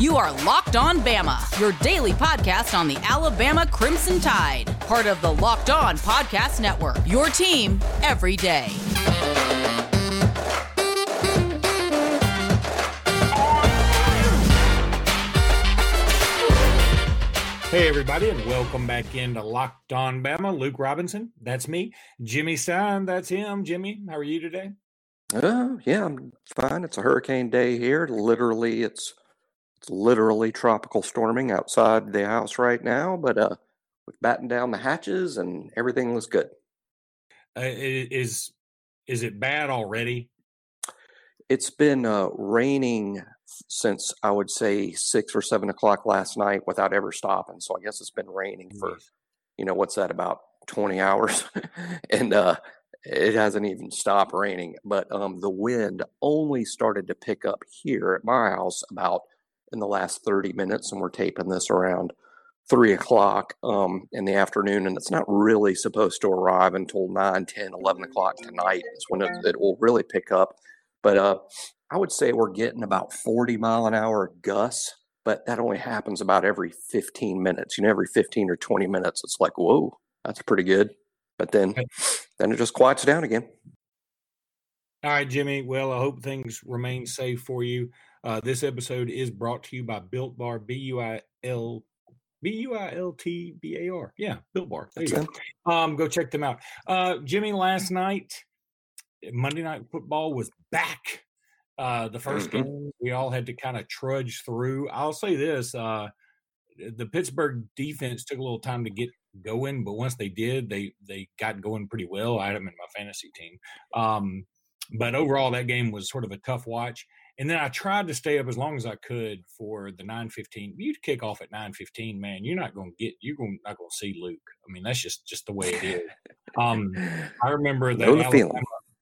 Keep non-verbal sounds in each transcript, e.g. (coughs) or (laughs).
You are Locked On Bama, your daily podcast on the Alabama Crimson Tide, part of the Locked On Podcast Network. Your team every day. Hey, everybody, and welcome back into Locked On Bama. Luke Robinson, that's me. Jimmy Stein, that's him. Jimmy, how are you today? Uh, yeah, I'm fine. It's a hurricane day here. Literally, it's it's literally tropical storming outside the house right now, but uh, we've battened down the hatches and everything looks good. Uh, is is it bad already? It's been uh, raining since I would say six or seven o'clock last night without ever stopping. So I guess it's been raining for, you know, what's that about twenty hours, (laughs) and uh, it hasn't even stopped raining. But um, the wind only started to pick up here at my house about in the last 30 minutes, and we're taping this around three o'clock um, in the afternoon, and it's not really supposed to arrive until 9, 10, 11 o'clock tonight is when it, it will really pick up. But uh, I would say we're getting about 40 mile an hour gusts, but that only happens about every 15 minutes. You know, every 15 or 20 minutes, it's like, whoa, that's pretty good. But then, then it just quiets down again. All right, Jimmy. Well, I hope things remain safe for you. Uh, this episode is brought to you by Built Bar, B U I L B U I L T B A R. Yeah, Built Bar. There you go. Um, go check them out. Uh, Jimmy, last night, Monday Night Football was back. Uh, the 1st mm-hmm. game we all had to kind of trudge through. I'll say this: uh, the Pittsburgh defense took a little time to get going, but once they did, they they got going pretty well. I had them in my fantasy team. Um, but overall, that game was sort of a tough watch. And then I tried to stay up as long as I could for the 9:15. You kick off at 9:15, man. You're not going to get. You're going not going to see Luke. I mean, that's just just the way it is. Um, I remember (laughs) the Alabama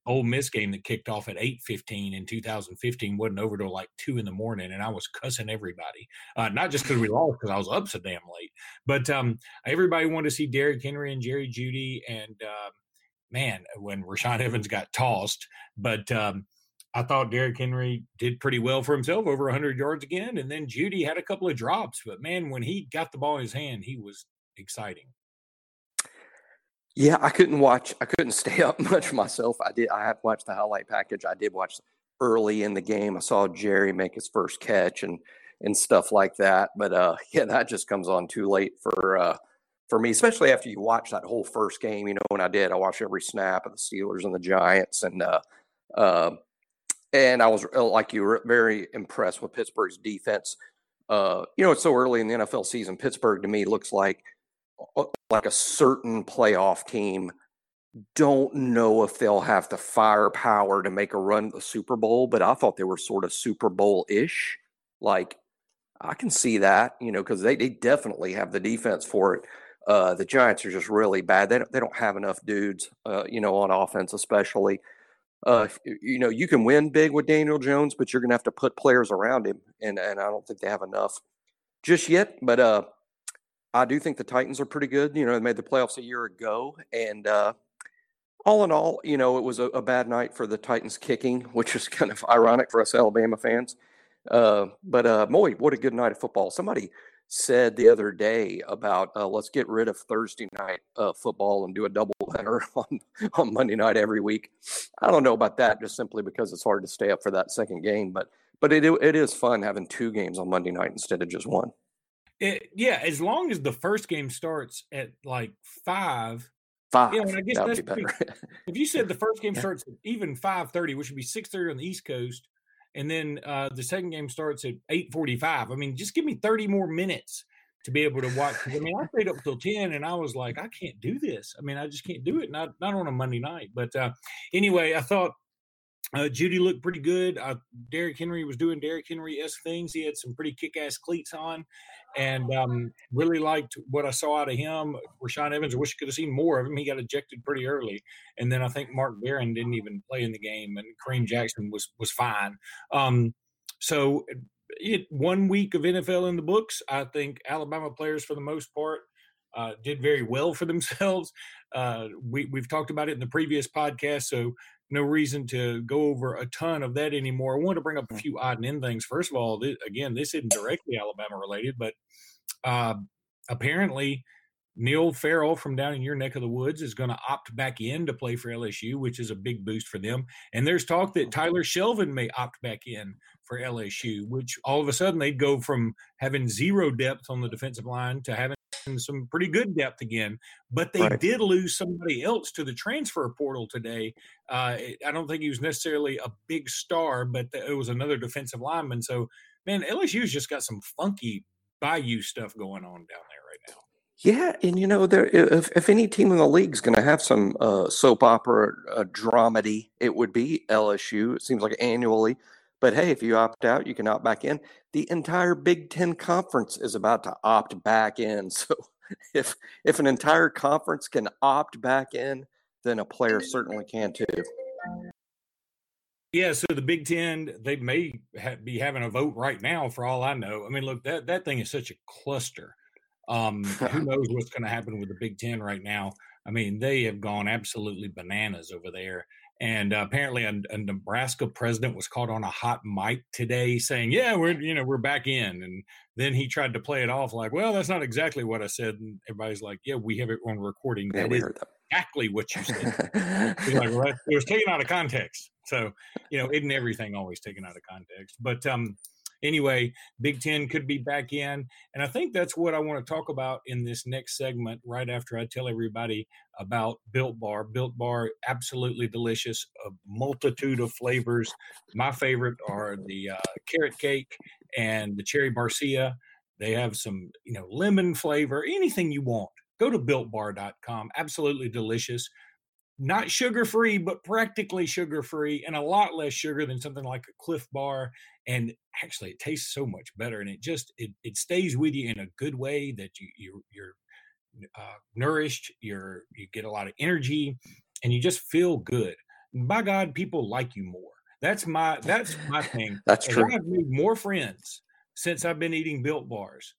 Ole Miss game that kicked off at 8:15 in 2015 wasn't over till like two in the morning, and I was cussing everybody. Uh, not just because we lost, because I was up so damn late, but um, everybody wanted to see Derrick Henry and Jerry Jeudy, and uh, man, when Rashaan Evans got tossed, but um, I thought Derrick Henry did pretty well for himself, over 100 yards again. And then Jeudy had a couple of drops, but man, when he got the ball in his hand, he was exciting. Yeah, I couldn't watch. I couldn't (laughs) stay up much myself. I did. I have watched the highlight package. I did watch early in the game. I saw Jerry make his first catch and and stuff like that. But uh, (laughs) yeah, that just comes on too late for uh, for me, especially after you watch that whole first game. You know, when I did, I watched every snap of the Steelers and the Giants, and uh, uh, and I was uh, like you were very impressed with Pittsburgh's defense. Uh, you know, it's so early in the NFL season. Pittsburgh to me looks like uh, like a certain playoff team. Don't know if they'll have the firepower to make a run the Super Bowl, but I thought they were sort of Super Bowl ish. Like I can see that, you know, because they, they definitely have the defense for it. Uh, the Giants are just really bad. They don't, they don't have enough dudes, uh, you know, on offense, especially. Uh, you know, you can win big with Daniel Jones, but you're going to have to put players around him, and and I don't think they have enough just yet. But uh, I do think the Titans are pretty good. You know, they made the playoffs a year ago, and uh, all in all, you know, it was a, a, bad night for the Titans kicking, (laughs) which is kind of ironic for us Alabama fans. Uh, but uh, boy, what a good night of football! Somebody said the other day about uh, let's get rid of Thursday night uh, football and do a double header (laughs) on, on Monday night every week. I don't know about that just simply because it's hard to stay up for that second game, but but it it is fun having two games on Monday night instead of just one. It, yeah, as long as the first game starts at like five. Five. Yeah, I guess that that's better. if you said the first game (laughs) starts at even five thirty, which would be six thirty on the East Coast, and then uh, the second game starts at 8:45. I mean, just give me 30 more minutes to be able to watch. I mean, I stayed up till 10, and I was like, I can't do this. I mean, I just can't do it. Not not on a Monday night. But uh, anyway, I thought uh, Jeudy looked pretty good. Uh, Derrick Henry was doing Derrick Henry esque things. He had some pretty kick ass cleats on, and um, really liked what I saw out of him. Rashaan Evans, I wish I could have seen more of him. He got ejected pretty early, and then I think Mark Barron didn't even play in the game, and Kareem Jackson was was fine. Um, so, it one week of NFL in the books. I think Alabama players, for the most part, uh, did very well for themselves. (laughs) Uh, we, we've talked about it in the previous podcast, so no reason to go over a ton of that anymore. I want to bring up a few odd and end things. First of all, again, this isn't directly Alabama related, but uh, apparently Neil Farrell from down in your neck of the woods is going to opt back in to play for LSU, which is a big boost for them. And there's talk that Tyler Shelvin may opt back in for LSU, which all of a sudden they'd go from having zero depth on the defensive line to having some pretty good depth again. But they right. did lose somebody else to the transfer portal today. Uh, I don't think he was necessarily a big star, but it was another defensive lineman. So, man, LSU's just got some funky Bayou stuff going on down there right now. Yeah, and you know, there if, if any team in the league is going to have some uh, soap opera uh, dramedy, it would be LSU. It seems like annually, but hey, if you opt out, you can opt back in. The entire Big Ten conference is about to opt back in. (laughs) So if if an entire conference can opt back in, then a player certainly can too. Yeah, so the Big Ten, they may ha- be having a vote right now, for all I know. I mean, look, that that thing is such a cluster. Um, who (laughs) knows what's going to happen with the Big Ten right now? I mean, they have gone absolutely bananas over there. And uh, apparently, a, a, Nebraska president was caught on a hot mic today, saying, "Yeah, we're you know we're back in." And then he tried to play it off like, "Well, that's not exactly what I said." And everybody's like, "Yeah, we have it on recording. Yeah, that is exactly what you said." (laughs) like, well, it was taken out of context. So, you know, isn't everything always taken out of context? But um, anyway, Big Ten could be back in. And I think that's what I want to talk about in this next segment, right after I tell everybody about Built Bar. Built Bar, absolutely delicious, a multitude of flavors. My favorite are the uh, carrot cake and the cherry barcia. They have some, you know, lemon flavor, anything you want. Go to builtbar.com. Absolutely delicious not sugar free, but practically sugar free and a lot less sugar than something like a Clif Bar. And actually, it tastes so much better, and it just it, it stays with you in a good way that you you're, you're uh, nourished, you're you get a lot of energy, and you just feel good. by God, people like you more. That's my that's my thing. (laughs) that's true. I've made more friends since I've been eating built bars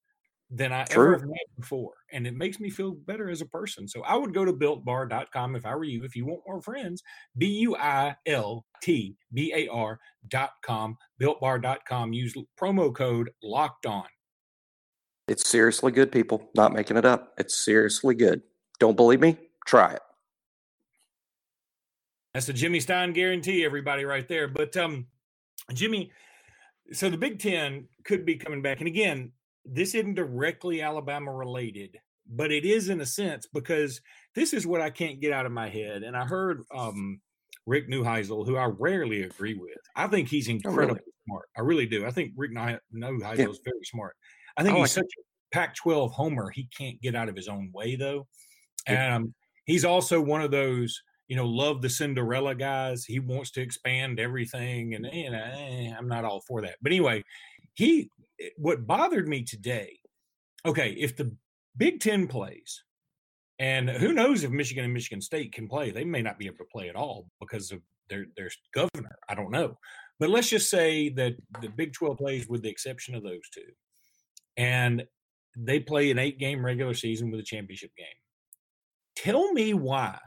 than I True. ever had before. And it makes me feel better as a person. So I would go to builtbar.com if I were you. If you want more friends, B U I L T B A R.com, builtbar.com. Use promo code locked on. It's seriously good, people. Not making it up. It's seriously good. Don't believe me? Try it. That's the Jimmy Stein guarantee, everybody, right there. But um, Jimmy, so the Big Ten could be coming back. And again, this isn't directly Alabama related, but it is in a sense because this is what I can't get out of my head. And I heard um, Rick Neuheisel, who I rarely agree with. I think he's incredibly oh, really? smart. I really do. I think Rick Neuheisel yeah. is very smart. I think I he's like such a Pac-12 homer. He can't get out of his own way though. And um, he's also one of those you know, love the Cinderella guys. He wants to expand everything, and you know, eh, I'm not all for that. But anyway, he what bothered me today, okay, if the Big Ten plays, and who knows if Michigan and Michigan State can play, they may not be able to play at all because of their their governor. I don't know, but let's just say that the Big Twelve plays with the exception of those two, and they play an eight game regular season with a championship game. Tell me why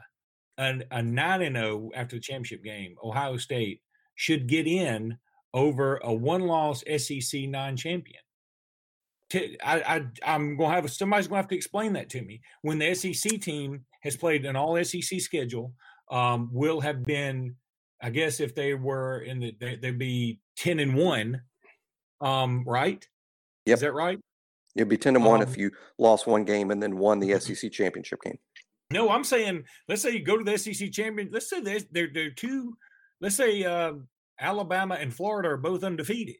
a, a nine and zero oh after the championship game, Ohio State should get in over a one-loss SEC non-champion. I, I, am going to have somebody's going to have to explain that to me. When the SEC team has played an all SEC schedule, um, will have been, I guess, if they were in the, they, would be ten and one, um, right? Yep. Is that right? You'd be ten and one um, if you lost one game and then won the SEC championship game. No, I'm saying, let's say you go to the SEC champion. Let's say they're they're, they're two. Let's say uh, Alabama and Florida are both undefeated.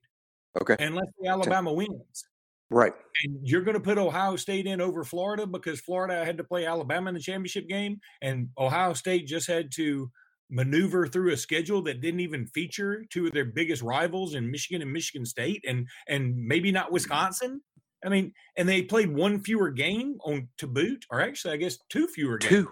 Okay. Unless Alabama wins. Right. And you're going to put Ohio State in over Florida because Florida had to play Alabama in the championship game, and Ohio State just had to maneuver through a schedule that didn't even feature two of their biggest rivals in Michigan and Michigan State, and and maybe not Wisconsin. I mean, and they played one fewer game on to boot, or actually, I guess two fewer games. Two.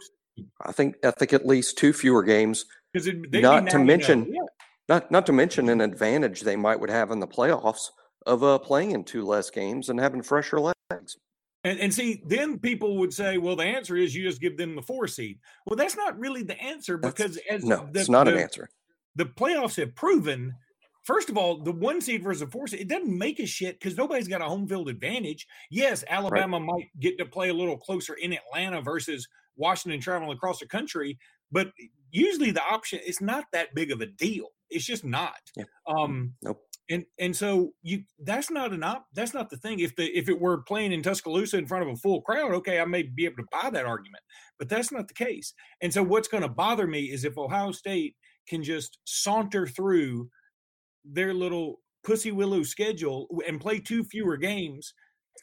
I think I think at least two fewer games. Because not to mention, yeah. Not not to mention an advantage they might would have in the playoffs of uh, playing in two less games and having fresher legs. And, and see, then people would say, well, the answer is you just give them the four seed. Well, that's not really the answer because that's, as no, the, it's not the, an answer. The playoffs have proven First of all, the one seed versus four seed, it doesn't make a shit because nobody's got a home field advantage. Yes, Alabama right. might get to play a little closer in Atlanta versus Washington traveling across the country, but usually the option it's not that big of a deal. It's just not. Yeah. Um, nope. And and so you that's not an op that's not the thing. If the if it were playing in Tuscaloosa in front of a full crowd, okay, I may be able to buy that argument, but that's not the case. And so what's going to bother me is if Ohio State can just saunter through their little pussy willow schedule and play two fewer games.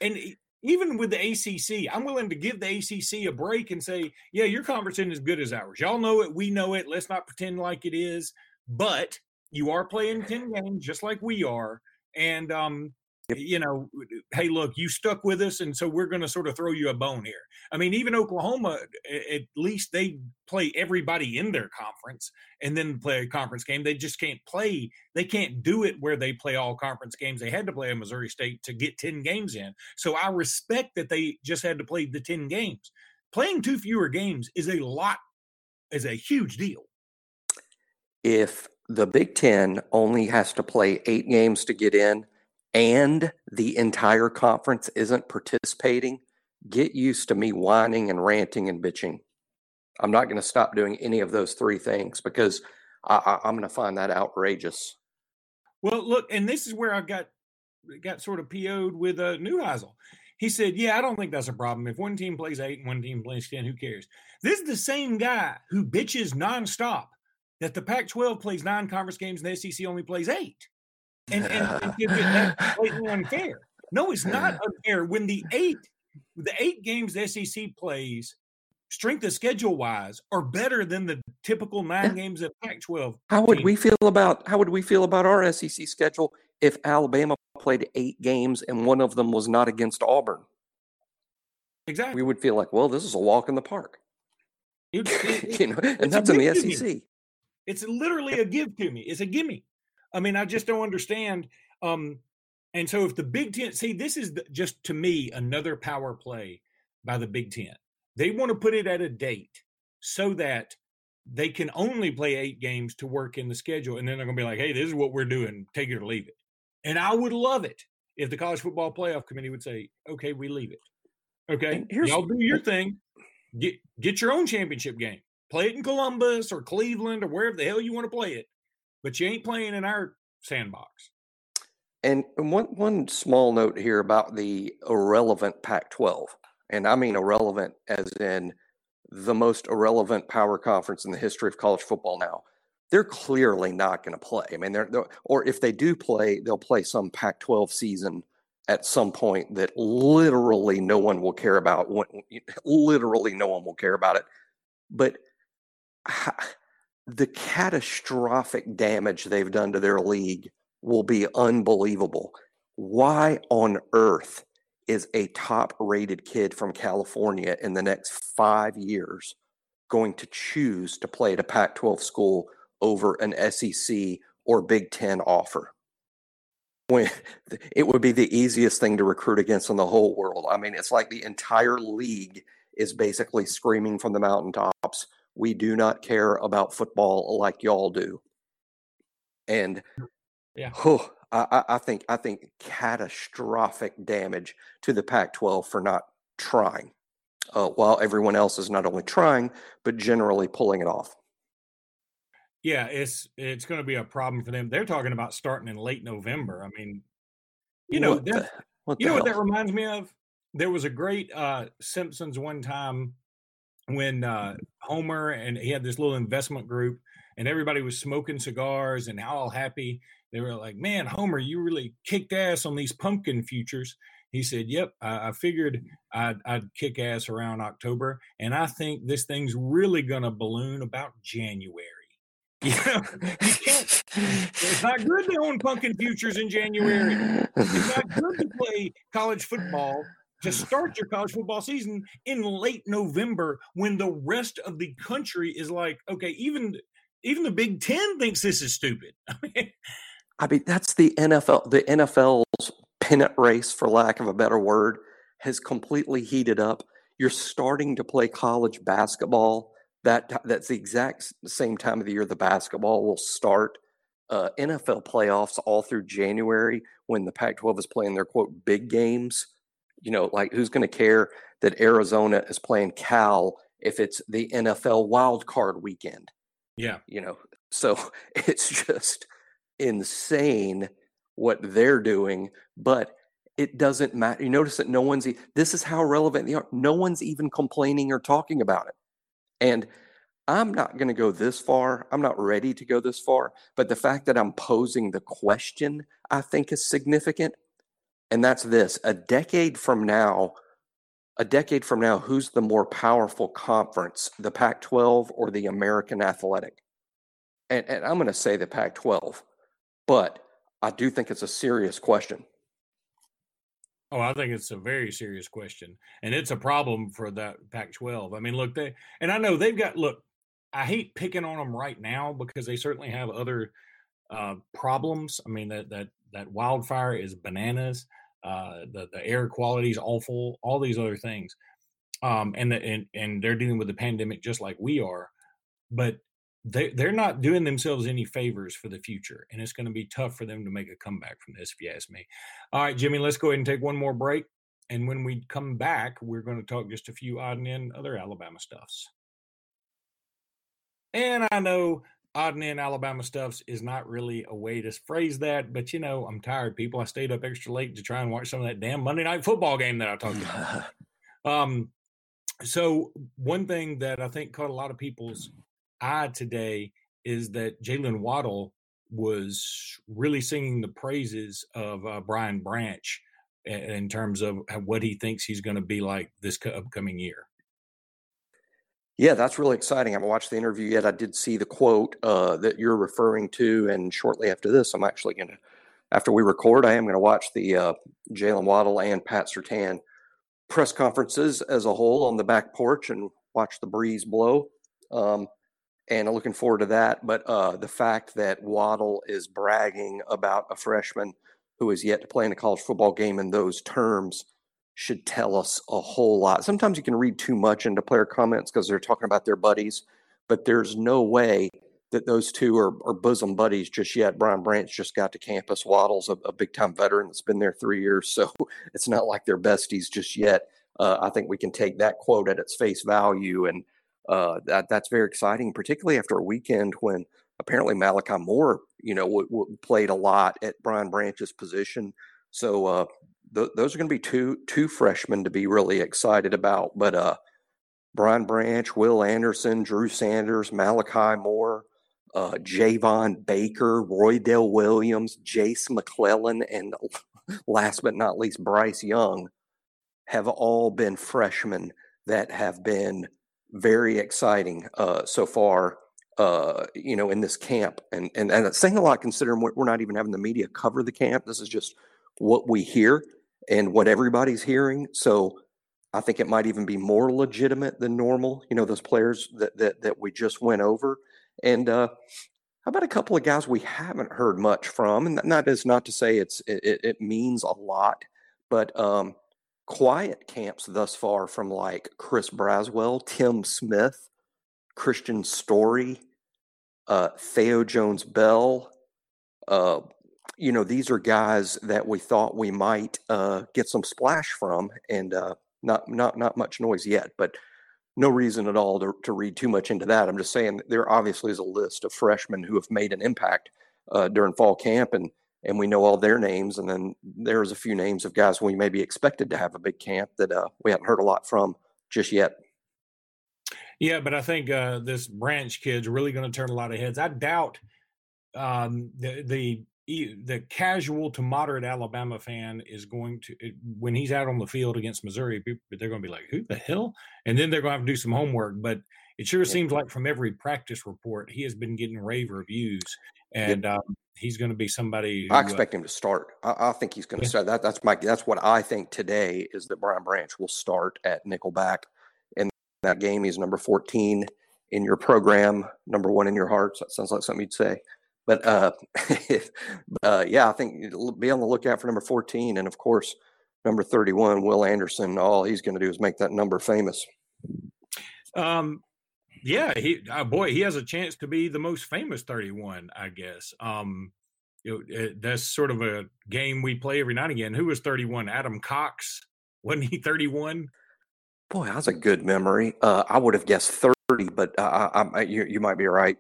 And even with the ACC, I'm willing to give the ACC a break and say, yeah, your conference isn't as good as ours. Y'all know it. We know it. Let's not pretend like it is. But you are playing 10 games just like we are. And um, Yep. you know, hey, look, you stuck with us, and so we're going to sort of throw you a bone here. I mean, even Oklahoma, at least they play everybody in their conference and then play a conference game. They just can't play. They can't do it where they play all conference games. They had to play a Missouri State to get 10 games in. So I respect that they just had to play the 10 games. Playing two fewer games is a lot, is a huge deal. If the Big Ten only has to play eight games to get in, and the entire conference isn't participating, get used to me whining and ranting and bitching. I'm not going to stop doing any of those three things because I, am going to find that outrageous. Well, look, and this is where I got got sort of PO'd with uh, Neuheisel. He said, "Yeah, I don't think that's a problem. If one team plays eight and one team plays ten, who cares?" This is the same guy who bitches nonstop that the Pac-12 plays nine conference games and the SEC only plays eight and, and, and give it that (laughs) blatantly unfair. No, it's not unfair. When the eight, the eight games the SEC plays, strength of schedule wise, are better than the typical nine games of Pac-12. How would we feel about how would we feel about our SEC schedule if Alabama played eight games and one of them was not against Auburn? Exactly. We would feel like, well, this is a walk in the park. It, it, (laughs) you know, and that's in the SEC. It's literally a give to me. It's a gimme. I mean, I just don't understand. Um, and so if the Big Ten, see, this is the, just to me another power play by the Big Ten. They want to put it at a date so that they can only play eight games to work in the schedule. And then they're going to be like, hey, this is what we're doing. Take it or leave it. And I would love it if the College Football Playoff Committee would say, okay, we leave it. Okay, y'all do your thing. Get get your own championship game. Play it in Columbus or Cleveland or wherever the hell you want to play it but you ain't playing in our sandbox. And one one small note here about the irrelevant Pac-12, and I mean irrelevant as in the most irrelevant power conference in the history of college football. Now, they're clearly not going to play. I mean, they're, they're, or if they do play, they'll play some Pac-12 season at some point that literally no one will care about. Literally, no one will care about it. But (sighs) the catastrophic damage they've done to their league will be unbelievable. Why on earth is a top rated kid from California in the next five years going to choose to play at a Pac 12 school over an SEC or Big Ten offer? When (laughs) it would be the easiest thing to recruit against in the whole world. I mean, it's like the entire league is basically screaming from the mountaintops we do not care about football like y'all do. And yeah, oh, I, I think I think catastrophic damage to the Pac-12 for not trying, uh, while everyone else is not only trying but generally pulling it off. Yeah, it's it's going to be a problem for them. They're talking about starting in late November. I mean, you know, the, you know hell? what that reminds me of? There was a great uh, Simpsons one time when uh, Homer and he had this little investment group and everybody was smoking cigars and all happy they were like, man, Homer, you really kicked ass on these pumpkin futures. He said, yep, I, I figured I'd, I'd, kick ass around October. And I think this thing's really to balloon about January. (laughs) You know, you can't, it's not good to own pumpkin futures in January. It's not good to play college football to start your college football season in late November when the rest of the country is like, okay, even even the Big Ten thinks this is stupid. (laughs) I mean, that's the NFL, the NFL's pennant race, for lack of a better word. has completely heated up. You're starting to play college basketball. That that's the exact same time of the year the basketball will start. Uh, NFL playoffs all through January when the Pac-12 is playing their quote big games. You know, like who's going to care that Arizona is playing Cal if it's the NFL wild card weekend? Yeah, you know, so (laughs) it's just insane what they're doing, but it doesn't matter. You notice that no one's, this is how relevant they are. No one's even complaining or talking about it. And I'm not going to go this far. I'm not ready to go this far. But the fact that I'm posing the question, I think is significant. And that's this a decade from now, a decade from now, who's the more powerful conference, the Pac 12 or the American Athletic? And, and I'm going to say the Pac 12. But I do think it's a serious question. Oh, I think it's a very serious question, and it's a problem for that Pac-12. I mean, look, they and I know they've got. Look, I hate picking on them right now because they certainly have other uh, problems. I mean, that that that wildfire is bananas. Uh, the the air quality is awful. All these other things, um, and the, and and they're dealing with the pandemic just like we are. But they they're not doing themselves any favors for the future, and it's going to be tough for them to make a comeback from this, if you ask me. All right, Jimmy, let's go ahead and take one more break, and when we come back, we're going to talk just a few odd and end other Alabama stuffs. And I know odd and Alabama stuffs is not really a way to phrase that, but you know, I'm tired, people. I stayed up extra late to try and watch some of that damn Monday night football game that I (laughs) talked about. um, so one thing that I think caught a lot of people's eye today is that Jaylen Waddle was really singing the praises of uh, Brian Branch in terms of what he thinks he's going to be like this upcoming year. Yeah, that's really exciting. I haven't watched the interview yet. I did see the quote uh, that you're referring to, and shortly after this, I'm actually going to, after we record, I am going to watch the uh, Jaylen Waddle and Pat Surtain press conferences as a whole on the back porch and watch the breeze blow. Um, and I'm looking forward to that. But uh, the fact that Waddle is bragging about a freshman who is yet to play in a college football game in those terms should tell us a whole lot. Sometimes you can read too much into player comments because they're talking about their buddies, but there's no way that those two are, are bosom buddies just yet. Brian Branch just got to campus. Waddle's a, a big time veteran that's been there three years, so (laughs) it's not like they're besties just yet. Uh, I think we can take that quote at its face value and uh, that that's very exciting, particularly after a weekend when apparently Malachi Moore, you know, w- w- played a lot at Brian Branch's position. So uh, th- those are going to be two two freshmen to be really excited about. But uh, Brian Branch, Will Anderson, Drew Sanders, Malachi Moore, uh, Javon Baker, Roydell Williams, Jase McClellan, and (laughs) last but not least, Bryce Young have all been freshmen that have been very exciting uh, so far. Uh, you know, in this camp, and and and saying a lot considering we're not even having the media cover the camp. This is just what we hear and what everybody's hearing. So I think it might even be more legitimate than normal. You know, those players that that that we just went over, and uh, how about a couple of guys we haven't heard much from? And that is not to say it's it, it means a lot, but um, quiet camps thus far from like Chris Braswell, Tim Smith, Kristian Story, uh, Theo Jones Bell. Uh, you know, these are guys that we thought we might uh, get some splash from, and uh, not not not much noise yet, but no reason at all to, to read too much into that. I'm just saying there obviously is a list of freshmen who have made an impact uh, during fall camp, and and we know all their names. And then there's a few names of guys we maybe expected to have a big camp that uh, we haven't heard a lot from just yet. Yeah, but I think uh, this branch kid's really going to turn a lot of heads. I doubt um, the the the casual to moderate Alabama fan is going to when he's out on the field against Missouri, they're going to be like, "Who the hell?" And then they're going to have to do some homework. But it sure seems like from every practice report, he has been getting rave reviews, and um, he's going to be somebody. Who, I uh expect uh, him to start. I, I think he's going to yeah. start. That, that's my. That's what I think today is that Brian Branch will start at nickelback in that game. He's number fourteen in your program, number one in your hearts. That sounds like something you'd say. But uh, (laughs) uh, yeah, I think be on the lookout for number fourteen, and of course, number 31, Will Anderson, all he's going to do is make that number famous. Um, yeah, he uh, boy, he has a chance to be the most famous 31, I guess. Um, know, it, eh, that's sort of a game we play every now and again. Who was 31? Adam Cox, wasn't he 31? Boy, that's a good memory. Uh, I would have guessed 30, but uh, I, I, you, you might be right.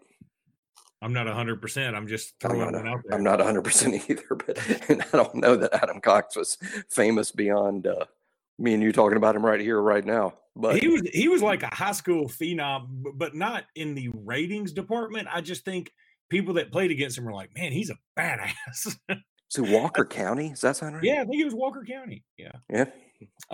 I'm not 100%. I'm just throwing I'm not, one out there. I'm not 100% (laughs) either, but (laughs) and I don't know that Adam Cox was famous beyond uh, me and you talking about him right here, right now. But he was he was like a high school phenom, but not in the ratings department. I just think people that played against him were like, man, he's a badass. so Walker (laughs) County, is that sound right? Yeah, I think it was Walker County. Yeah. Yeah.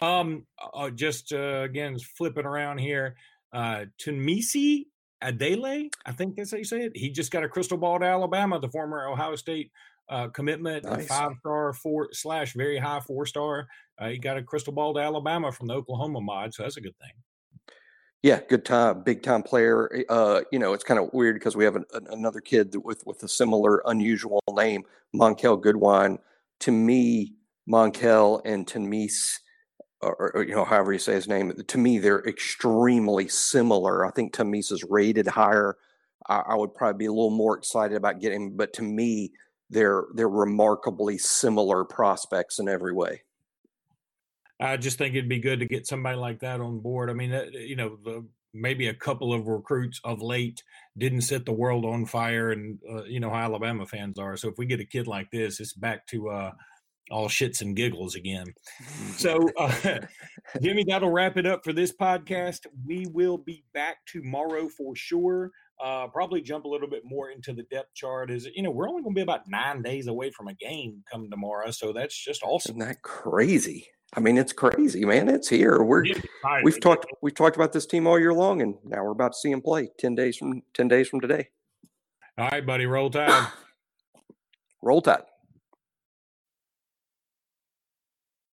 Um, uh, just uh, again flipping around here. Uh, Tunmise Adele, I think that's how you say it. He just got a crystal ball to Alabama, the former Ohio State uh, commitment, nice. five star, four slash very high four star. Uh, he got a crystal ball to Alabama from the Oklahoma mod, so that's a good thing. Yeah, good time, big time player. Eh, uh, you know, it's kind of weird because we have an, an, another kid with with a similar unusual name, Monkell Goodwine. To me, Monkell and Tamis or, or, you know, however you say his name. To me, they're extremely similar. I think Tamis is rated higher. I, I, would probably be a little more excited about getting, but to me, they're they're remarkably similar prospects in every way. I just think it'd be good to get somebody like that on board. I mean, you know, the, maybe a couple of recruits of late didn't set the world on fire, and uh, you know how Alabama fans are. So if we get a kid like this, it's back to uh, all shits and giggles again. (laughs) So, uh, (laughs) Jimmy, that'll wrap it up for this podcast. We will be back tomorrow for sure. Uh, probably jump a little bit more into the depth chart. Is you know we're only going to be about nine days away from a game come tomorrow, so that's just awesome. Isn't that crazy? I mean, it's crazy, man. It's here. We're we've talked we've talked about this team all year long, and now we're about to see them play ten days from ten days from today. All right, buddy. Roll tide. (coughs) Roll tide.